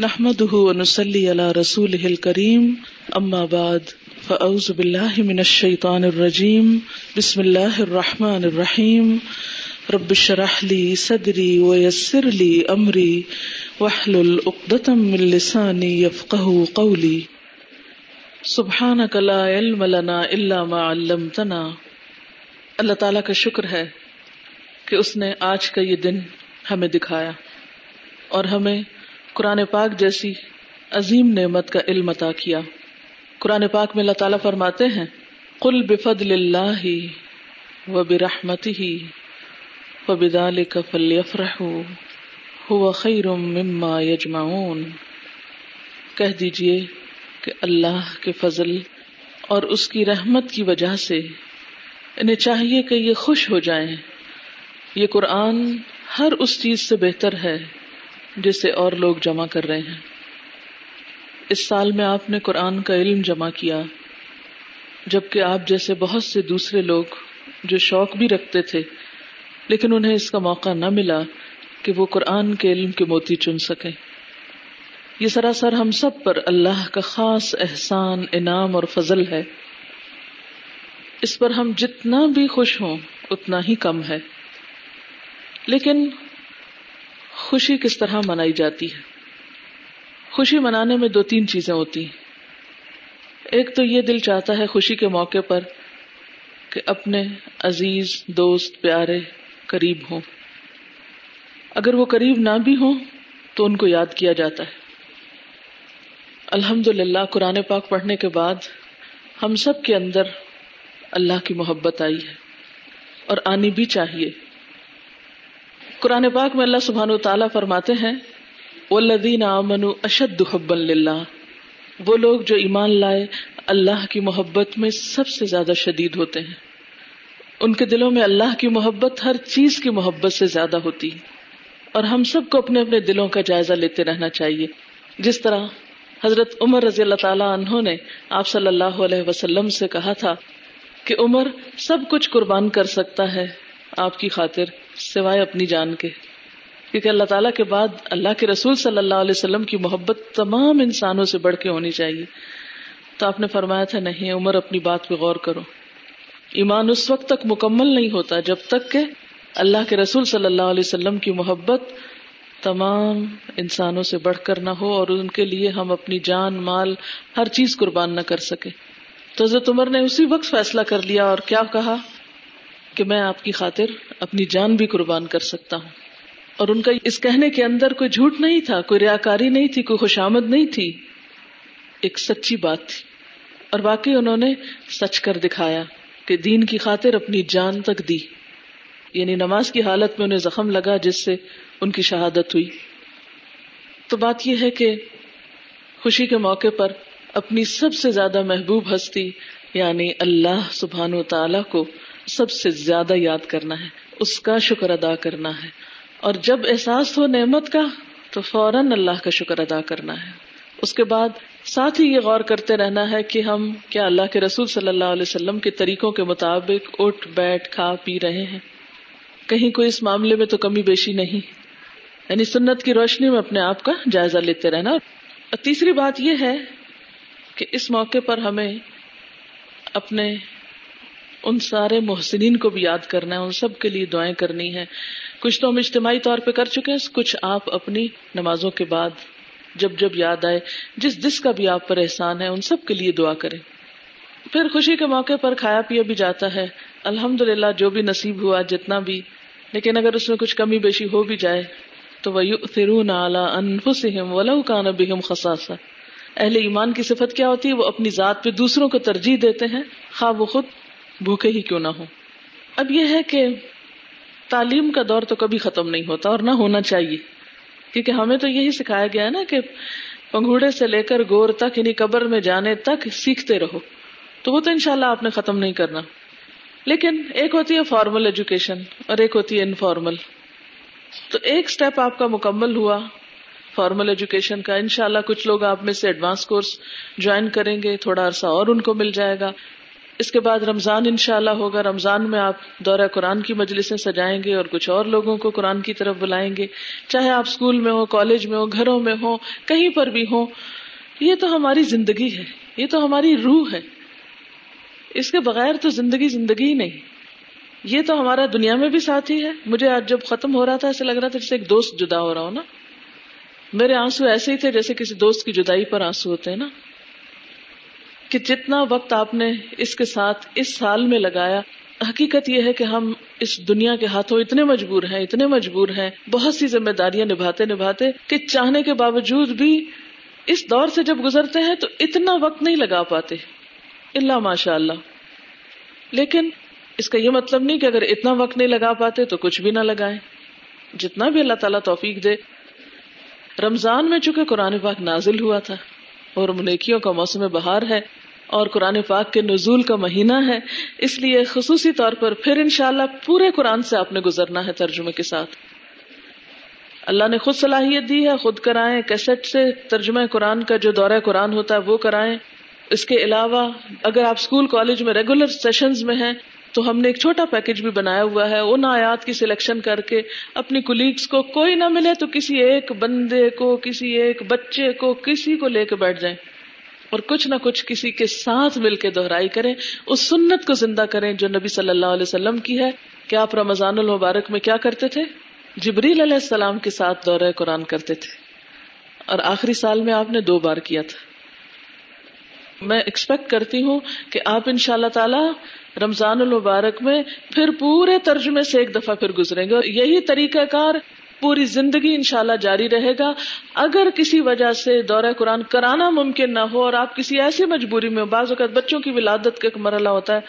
نحمده ونسلي على رسوله الكريم. أما بعد، فأعوذ بالله من الشيطان الرجيم. بسم الله الرحمن الرحيم. رب اشرح لي صدري ويسر لي أمري. واحلل عقدة من لساني يفقه قولي. سبحانك لا علم لنا إلا ما علمتنا. اللہ تعالیٰ کا شکر ہے کہ اس نے آج کا یہ دن ہمیں دکھایا اور ہمیں قرآن پاک جیسی عظیم نعمت کا علم عطا کیا۔ قرآن پاک میں اللہ تعالیٰ فرماتے ہیں کل بفد اللہ و برحمت ہی و بدال کفل ہو خیر مما یجمعون کہہ دیجیے کہ اللہ کے فضل اور اس کی رحمت کی وجہ سے انہیں چاہیے کہ یہ خوش ہو جائیں۔ یہ قرآن ہر اس چیز سے بہتر ہے۔ جسے اور لوگ جمع کر رہے ہیں۔ اس سال میں آپ نے قرآن کا علم جمع کیا، جبکہ آپ جیسے بہت سے دوسرے لوگ جو شوق بھی رکھتے تھے، لیکن انہیں اس کا موقع نہ ملا کہ وہ قرآن کے علم کے موتی چن سکیں۔ یہ سراسر ہم سب پر اللہ کا خاص احسان، انعام اور فضل ہے۔ اس پر ہم جتنا بھی خوش ہوں، اتنا ہی کم ہے۔ لیکن خوشی کس طرح منائی جاتی ہے؟ خوشی منانے میں دو تین چیزیں ہوتی ہیں۔ ایک تو یہ دل چاہتا ہے خوشی کے موقع پر کہ اپنے عزیز، دوست، پیارے قریب ہوں۔ اگر وہ قریب نہ بھی ہوں تو ان کو یاد کیا جاتا ہے۔ الحمد للہ قرآن پاک پڑھنے کے بعد ہم سب کے اندر اللہ کی محبت آئی ہے اور آنی بھی چاہیے۔ قرآن پاک میں اللہ سبحان تعالیٰ فرماتے ہیں والذین آمنوا اشد حبا للہ وہ لوگ جو ایمان لائے، اللہ کی محبت میں سب سے زیادہ شدید ہوتے ہیں۔ ان کے دلوں میں اللہ کی محبت ہر چیز کی محبت سے زیادہ ہوتی ہے۔ اور ہم سب کو اپنے اپنے دلوں کا جائزہ لیتے رہنا چاہیے۔ جس طرح حضرت عمر رضی اللہ تعالیٰ عنہ نے آپ صلی اللہ علیہ وسلم سے کہا تھا کہ عمر سب کچھ قربان کر سکتا ہے۔ آپ کی خاطر، سوائے اپنی جان کے۔ کیونکہ اللہ تعالیٰ کے بعد اللہ کے رسول صلی اللہ علیہ وسلم کی محبت تمام انسانوں سے بڑھ کے ہونی چاہیے۔ تو آپ نے فرمایا تھا، نہیں، عمر اپنی بات پہ غور کرو۔ ایمان اس وقت تک مکمل نہیں ہوتا جب تک کہ اللہ کے رسول صلی اللہ علیہ وسلم کی محبت تمام انسانوں سے بڑھ کر نہ ہو اور ان کے لیے ہم اپنی جان، مال، ہر چیز قربان نہ کر سکے تو حضرت عمر نے اسی وقت فیصلہ کر لیا اور کیا کہا؟ کہ میں آپ کی خاطر اپنی جان بھی قربان کر سکتا ہوں۔ اور ان کا اس کہنے کے اندر کوئی جھوٹ نہیں تھا، کوئی ریاکاری نہیں تھی، کوئی خوشامد نہیں تھی۔ ایک سچی بات تھی۔ اور باقی انہوں نے سچ کر دکھایا کہ دین کی خاطر اپنی جان تک دی۔ یعنی نماز کی حالت میں انہیں زخم لگا، جس سے ان کی شہادت ہوئی۔ تو بات یہ ہے کہ خوشی کے موقع پر اپنی سب سے زیادہ محبوب ہستی یعنی اللہ سبحان و تعالی کو سب سے زیادہ یاد کرنا ہے، اس کا شکر ادا کرنا ہے۔ اور جب احساس ہو نعمت کا، تو فوراً اللہ کا شکر ادا کرنا ہے۔ اس کے بعد ساتھ ہی یہ غور کرتے رہنا ہے کہ ہم کیا اللہ کے رسول صلی اللہ علیہ وسلم کے طریقوں کے مطابق اٹھ، بیٹھ، کھا، پی رہے ہیں۔ کہیں کوئی اس معاملے میں تو کمی بیشی نہیں۔ یعنی سنت کی روشنی میں اپنے آپ کا جائزہ لیتے رہنا۔ اور تیسری بات یہ ہے کہ اس موقع پر ہمیں اپنے ان سارے محسنین کو بھی یاد کرنا ہے، ان سب کے لیے دعائیں کرنی ہے کچھ تو ہم اجتماعی طور پہ کر چکے ہیں، کچھ آپ اپنی نمازوں کے بعد جب جب یاد آئے، جس جس کا بھی آپ پر احسان ہے، ان سب کے لیے دعا کریں۔ پھر خوشی کے موقع پر کھایا پیا بھی جاتا ہے۔ الحمد للہ جو بھی نصیب ہوا، جتنا بھی۔ لیکن اگر اس میں کچھ کمی بیشی ہو بھی جائے، تو وہ فرون اعلیٰ انفسم ولو کا نبیم خساسا اہل ایمان کی صفت کیا ہوتی ہے؟ وہ اپنی ذات پہ دوسروں کو ترجیح دیتے ہیں۔ خواہ وہ خود بھوکے ہی کیوں نہ ہو اب یہ ہے کہ تعلیم کا دور تو کبھی ختم نہیں ہوتا اور نہ ہونا چاہیے۔ کیونکہ ہمیں تو یہی سکھایا گیا ہے نا کہ پنگوڑے سے لے کر گور تک یعنی قبر میں جانے تک سیکھتے رہو۔ تو وہ تو انشاءاللہ آپ نے ختم نہیں کرنا۔ لیکن ایک ہوتی ہے فارمل ایجوکیشن اور ایک ہوتی ہے انفارمل تو ایک اسٹیپ آپ کا مکمل ہوا فارمل ایجوکیشن کا۔ انشاءاللہ کچھ لوگ آپ میں سے ایڈوانس کورس جوائن کریں گے، تھوڑا عرصہ اور ان کو مل جائے گا۔ اس کے بعد رمضان انشاءاللہ ہوگا۔ رمضان میں آپ دورہ قرآن کی مجلسیں سجائیں گے اور کچھ اور لوگوں کو قرآن کی طرف بلائیں گے۔ چاہے آپ اسکول میں ہو کالج میں ہو گھروں میں ہو کہیں پر بھی ہو یہ تو ہماری زندگی ہے۔ یہ تو ہماری روح ہے۔ اس کے بغیر تو زندگی زندگی ہی نہیں۔ یہ تو ہمارا دنیا میں بھی ساتھی ہے۔ مجھے آج جب ختم ہو رہا تھا، ایسے لگ رہا تھا جیسے ایک دوست جدا ہو رہا ہو نا۔ میرے آنسو ایسے ہی تھے جیسے کسی دوست کی جدائی پر آنسو ہوتے ہیں نا۔ کہ جتنا وقت آپ نے اس کے ساتھ اس سال میں لگایا، حقیقت یہ ہے کہ ہم اس دنیا کے ہاتھوں اتنے مجبور ہیں، اتنے مجبور ہیں، بہت سی ذمہ داریاں نبھاتے نبھاتے کہ چاہنے کے باوجود بھی اس دور سے جب گزرتے ہیں تو اتنا وقت نہیں لگا پاتے۔ اللہ ماشاء اللہ لیکن اس کا یہ مطلب نہیں کہ اگر اتنا وقت نہیں لگا پاتے تو کچھ بھی نہ لگائیں۔ جتنا بھی اللہ تعالیٰ توفیق دے۔ رمضان میں چونکہ قرآن پاک نازل ہوا تھا اور منیکیوں کا موسم بہار ہے اور قرآن پاک کے نزول کا مہینہ ہے، اس لیے خصوصی طور پر پھر انشاءاللہ پورے قرآن سے آپ نے گزرنا ہے ترجمے کے ساتھ۔ اللہ نے خود صلاحیت دی ہے، خود کرائیں، کیسٹ سے ترجمہ قرآن کا جو دورہ قرآن ہوتا ہے وہ کرائیں۔ اس کے علاوہ اگر آپ اسکول کالج میں ریگولر سیشنز میں ہیں، تو ہم نے ایک چھوٹا پیکج بھی بنایا ہوا ہے، ان آیات کی سلیکشن کر کے اپنی کولیگس کو کوئی نہ ملے تو کسی ایک بندے کو، کسی ایک بچے کو، کسی کو لے کے بیٹھ جائیں۔ اور کچھ نہ کچھ کسی کے ساتھ مل کے دہرائی کریں۔ اس سنت کو زندہ کریں جو نبی صلی اللہ علیہ وسلم کی ہے۔ کہ آپ رمضان المبارک میں کیا کرتے تھے؟ جبریل علیہ السلام کے ساتھ دورہ قرآن کرتے تھے۔ اور آخری سال میں آپ نے دو بار کیا تھا۔ میں ایکسپیکٹ کرتی ہوں کہ آپ ان شاء اللہ تعالی رمضان المبارک میں پھر پورے ترجمے سے ایک دفعہ پھر گزریں گے۔ اور یہی طریقہ کار پوری زندگی انشاءاللہ جاری رہے گا۔ اگر کسی وجہ سے دورہ قرآن کرانا ممکن نہ ہو اور آپ کسی ایسی مجبوری میں بعض اوقات بچوں کی ولادت کا ایک مرحلہ ہوتا ہے۔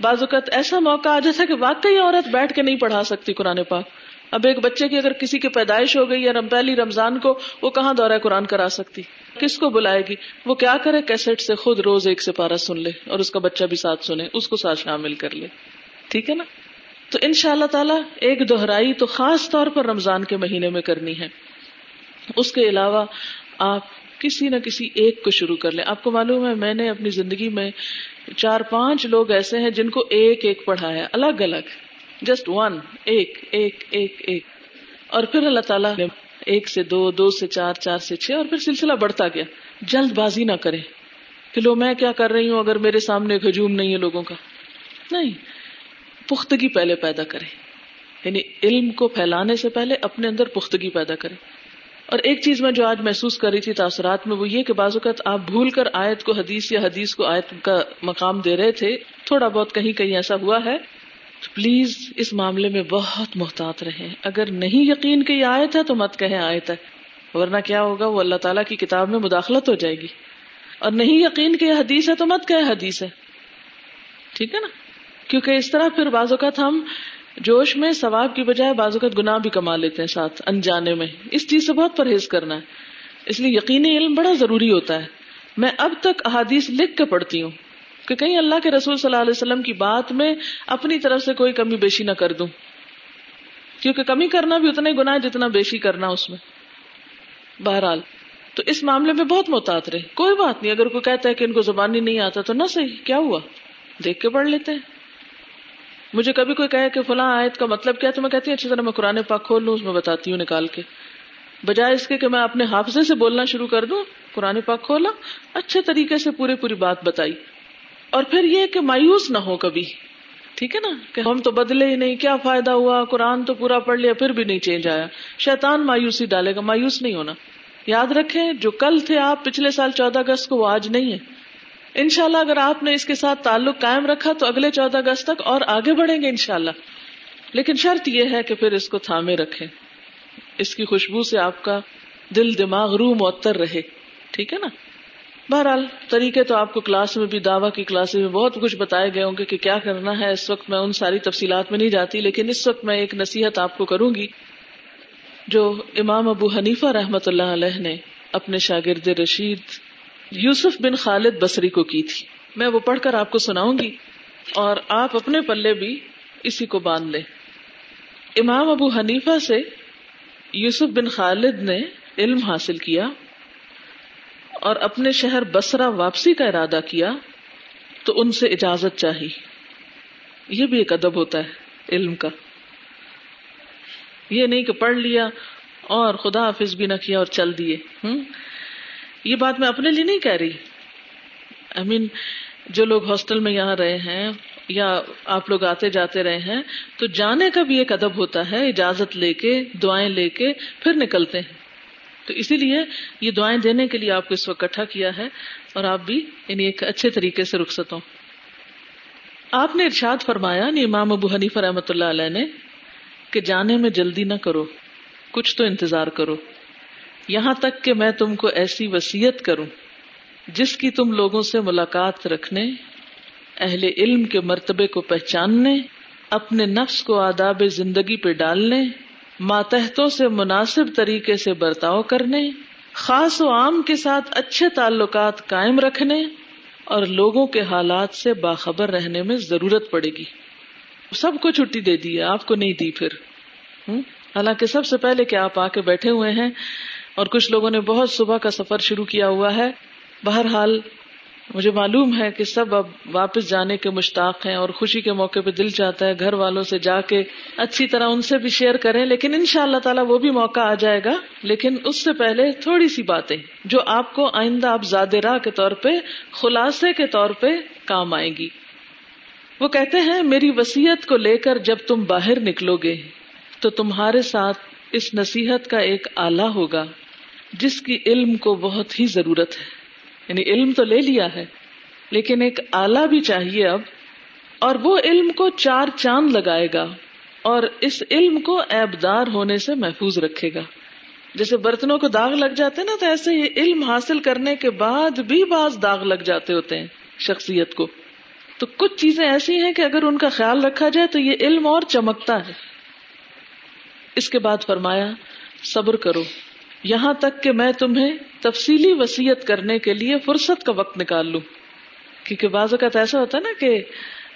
بعض اوقات ایسا موقع آ جاتا ہے کہ واقعی عورت بیٹھ کے نہیں پڑھا سکتی قرآن پاک۔ اب ایک بچے کی اگر کسی کی پیدائش ہو گئی یا پہلی رمضان کو وہ کہاں دورہ قرآن کرا سکتی؟ کس کو بلائے گی؟ وہ کیا کرے؟ کیسٹ سے خود روز ایک سپارہ سن لے اور اس کا بچہ بھی ساتھ سنے، اس کو ساتھ شامل کر لے۔ ٹھیک ہے نا؟ تو ان شاء اللہ تعالیٰ ایک دہرائی تو خاص طور پر رمضان کے مہینے میں کرنی ہے۔ اس کے علاوہ آپ کسی نہ کسی ایک کو شروع کر لیں۔ آپ کو معلوم ہے میں نے اپنی زندگی میں چار پانچ لوگ ایسے ہیں جن کو ایک ایک پڑھا ہے، الگ الگ جسٹ ون ایک ایک ایک ایک۔ اور پھر اللہ تعالیٰ نے ایک سے دو دو سے چار چار سے چھ، اور پھر سلسلہ بڑھتا گیا۔ جلد بازی نہ کرے کہ لو میں کیا کر رہی ہوں اگر میرے سامنے ہجوم نہیں ہے لوگوں کا؟ نہیں۔ پختگی پہلے پیدا کرے۔ یعنی علم کو پھیلانے سے پہلے اپنے اندر پختگی پیدا کرے۔ اور ایک چیز میں جو آج محسوس کر رہی تھی تاثرات میں وہ یہ کہ بعض اوقات آپ بھول کر آیت کو حدیث یا حدیث کو آیت کا مقام دے رہے تھے، تھوڑا بہت کہیں کہیں ایسا ہوا ہے۔ تو پلیز اس معاملے میں بہت محتاط رہے اگر نہیں یقین کہ یہ آیت ہے تو مت کہیں آیت ہے۔ ورنہ کیا ہوگا؟ وہ اللہ تعالیٰ کی کتاب میں مداخلت ہو جائے گی۔ اور نہیں یقین کہ یہ حدیث ہے تو مت کہ حدیث ہے۔ ٹھیک ہے نا؟ کیونکہ اس طرح پھر بعض اوقات ہم جوش میں، ثواب کی بجائے بعض اوقات گناہ بھی کما لیتے ہیں ساتھ، انجانے میں۔ اس چیز سے بہت پرہیز کرنا ہے۔ اس لیے یقینی علم بڑا ضروری ہوتا ہے۔ میں اب تک احادیث لکھ کے پڑھتی ہوں کہ کہیں اللہ کے رسول صلی اللہ علیہ وسلم کی بات میں اپنی طرف سے کوئی کمی بیشی نہ کر دوں۔ کیونکہ کمی کرنا بھی اتنا ہی گنا ہے جتنا بیشی کرنا اس میں۔ بہرحال، تو اس معاملے میں بہت محتاط رہے۔ کوئی بات نہیں، اگر کوئی کہتا ہے کہ ان کو زبانی نہیں آتا تو نہ صحیح، کیا ہوا؟ دیکھ کے پڑھ لیتے ہیں۔ مجھے کبھی کوئی کہے کہ فلاں آیت کا مطلب کیا تو میں کہتی ہوں، اچھی طرح میں قرآن پاک کھول لوں، اس میں بتاتی ہوں نکال کے۔ بجائے اس کے کہ میں اپنے حافظے سے بولنا شروع کر دوں، قرآن پاک کھولا، اچھے طریقے سے پوری پوری بات بتائی۔ اور پھر یہ کہ مایوس نہ ہو کبھی۔ ٹھیک ہے نا؟ کہ ہم تو بدلے ہی نہیں، کیا فائدہ ہوا؟ قرآن تو پورا پڑھ لیا، پھر بھی نہیں چینج آیا۔ شیطان مایوسی ڈالے گا، مایوس نہیں ہونا۔ یاد رکھیں، جو کل تھے آپ، پچھلے سال چودہ اگست کو، وہ آج نہیں ہے۔ انشاءاللہ اگر آپ نے اس کے ساتھ تعلق قائم رکھا تو اگلے چودہ اگست تک اور آگے بڑھیں گے انشاءاللہ۔ لیکن شرط یہ ہے کہ پھر اس کو تھامے رکھے اس کی خوشبو سے آپ کا دل دماغ روح معطر رہے۔ ٹھیک ہے نا؟ بہرحال طریقے تو آپ کو کلاس میں بھی، دعوی کی کلاس میں بہت کچھ بتائے گئے ہوں گے کہ کیا کرنا ہے۔ اس وقت میں ان ساری تفصیلات میں نہیں جاتی، لیکن اس وقت میں ایک نصیحت آپ کو کروں گی۔ جو امام ابو حنیفہ رحمت اللہ علیہ نے اپنے شاگرد رشید یوسف بن خالد بصری کو کی تھی۔ میں وہ پڑھ کر آپ کو سناؤں گی اور آپ اپنے پلے بھی اسی کو باندھ لیں۔ امام ابو حنیفہ سے یوسف بن خالد نے علم حاصل کیا اور اپنے شہر بسرا واپسی کا ارادہ کیا تو ان سے اجازت چاہیے یہ بھی ایک ادب ہوتا ہے علم کا۔ یہ نہیں کہ پڑھ لیا اور خدا حافظ بھی نہ کیا اور چل دیے۔ ہوں یہ بات میں اپنے لیے نہیں کہہ رہی۔ آئی مین جو لوگ ہاسٹل میں یہاں رہے ہیں یا آپ لوگ آتے جاتے رہے ہیں، تو جانے کا بھی ایک ادب ہوتا ہے، اجازت لے کے، دعائیں لے کے پھر نکلتے ہیں۔ تو اسی لیے یہ دعائیں دینے کے لیے آپ کو اس وقت اکٹھا کیا ہے اور آپ بھی یعنی ایک اچھے طریقے سے رخصت ہوں۔ آپ نے ارشاد فرمایا یعنی امام ابو حنیف رحمۃ اللہ علیہ نے، کہ جانے میں جلدی نہ کرو، کچھ تو انتظار کرو۔ یہاں تک کہ میں تم کو ایسی وسیعت کروں جس کی تم لوگوں سے ملاقات رکھنے، اہل علم کے مرتبے کو پہچاننے، اپنے نفس کو آداب زندگی پہ ڈالنے، ماتحتوں سے مناسب طریقے سے برتاؤ کرنے، خاص و عام کے ساتھ اچھے تعلقات قائم رکھنے اور لوگوں کے حالات سے باخبر رہنے میں ضرورت پڑے گی۔ سب کو چھٹی دے دی ہے آپ کو نہیں دی پھر۔ حالانکہ سب سے پہلے کہ آپ آ کے بیٹھے ہوئے ہیں اور کچھ لوگوں نے بہت صبح کا سفر شروع کیا ہوا ہے۔ بہرحال، مجھے معلوم ہے کہ سب اب واپس جانے کے مشتاق ہیں اور خوشی کے موقع پہ دل چاہتا ہے گھر والوں سے جا کے اچھی طرح ان سے بھی شیئر کریں، لیکن ان شاء اللہ تعالیٰ وہ بھی موقع آ جائے گا۔ لیکن اس سے پہلے تھوڑی سی باتیں جو آپ کو آئندہ آپ زیادہ راہ کے طور پہ، خلاصے کے طور پہ کام آئے گی۔ وہ کہتے ہیں، میری وسیعت کو لے کر جب تم باہر نکلو گے، تو تمہارے ساتھ اس نصیحت کا ایک آلہ ہوگا۔ جس کی علم کو بہت ہی ضرورت ہے۔ یعنی علم تو لے لیا ہے، لیکن ایک آلہ بھی چاہیے اب۔ اور وہ علم کو چار چاند لگائے گا اور اس علم کو ایبدار ہونے سے محفوظ رکھے گا۔ جیسے برتنوں کو داغ لگ جاتے نا، تو ایسے ہی علم حاصل کرنے کے بعد بھی بعض داغ لگ جاتے ہوتے ہیں شخصیت کو۔ تو کچھ چیزیں ایسی ہیں کہ اگر ان کا خیال رکھا جائے تو یہ علم اور چمکتا ہے۔ اس کے بعد فرمایا، صبر کرو۔ یہاں تک کہ میں تمہیں تفصیلی وسیعت کرنے کے لیے فرصت کا وقت نکال لوں۔ کیونکہ بعض اوقات ایسا ہوتا ہے نا کہ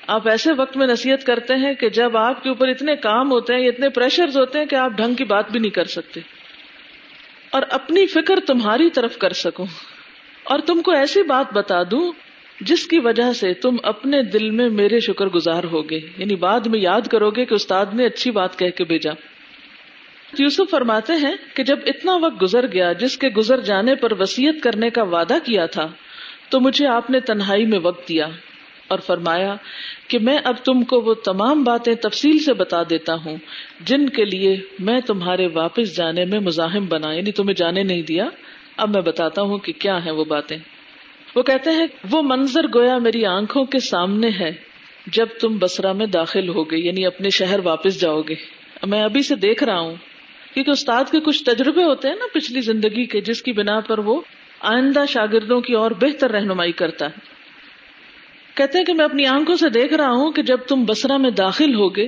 آپ ایسے وقت میں نصیحت کرتے ہیں کہ جب آپ کے اوپر اتنے کام ہوتے ہیں اتنے پریشر ہوتے ہیں کہ آپ ڈھنگ کی بات بھی نہیں کر سکتے۔ اور اپنی فکر تمہاری طرف کر سکوں۔ اور تم کو ایسی بات بتا دوں جس کی وجہ سے تم اپنے دل میں میرے شکر گزار ہوگے۔ یعنی بعد میں یاد کرو گے کہ استاد نے اچھی بات کہہ کے بھیجا۔ یوسف فرماتے ہیں کہ جب اتنا وقت گزر گیا جس کے گزر جانے پر وسیعت کرنے کا وعدہ کیا تھا، تو مجھے آپ نے تنہائی میں وقت دیا اور فرمایا کہ میں اب تم کو وہ تمام باتیں تفصیل سے بتا دیتا ہوں، جن کے لیے میں تمہارے واپس جانے میں مزاحم بنا یعنی تمہیں جانے نہیں دیا۔ اب میں بتاتا ہوں کہ کیا ہے وہ باتیں۔ وہ کہتے ہیں، وہ منظر گویا میری آنکھوں کے سامنے ہے جب تم بسرا میں داخل ہو گئے یعنی اپنے شہر واپس جاؤ گے میں ابھی سے دیکھ رہا ہوں۔ کیونکہ استاد کے کچھ تجربے ہوتے ہیں نا پچھلی زندگی کے، جس کی بنا پر وہ آئندہ شاگردوں کی اور بہتر رہنمائی کرتا ہے۔ کہتے ہیں کہ میں اپنی آنکھوں سے دیکھ رہا ہوں کہ جب تم بسرا میں داخل ہوگے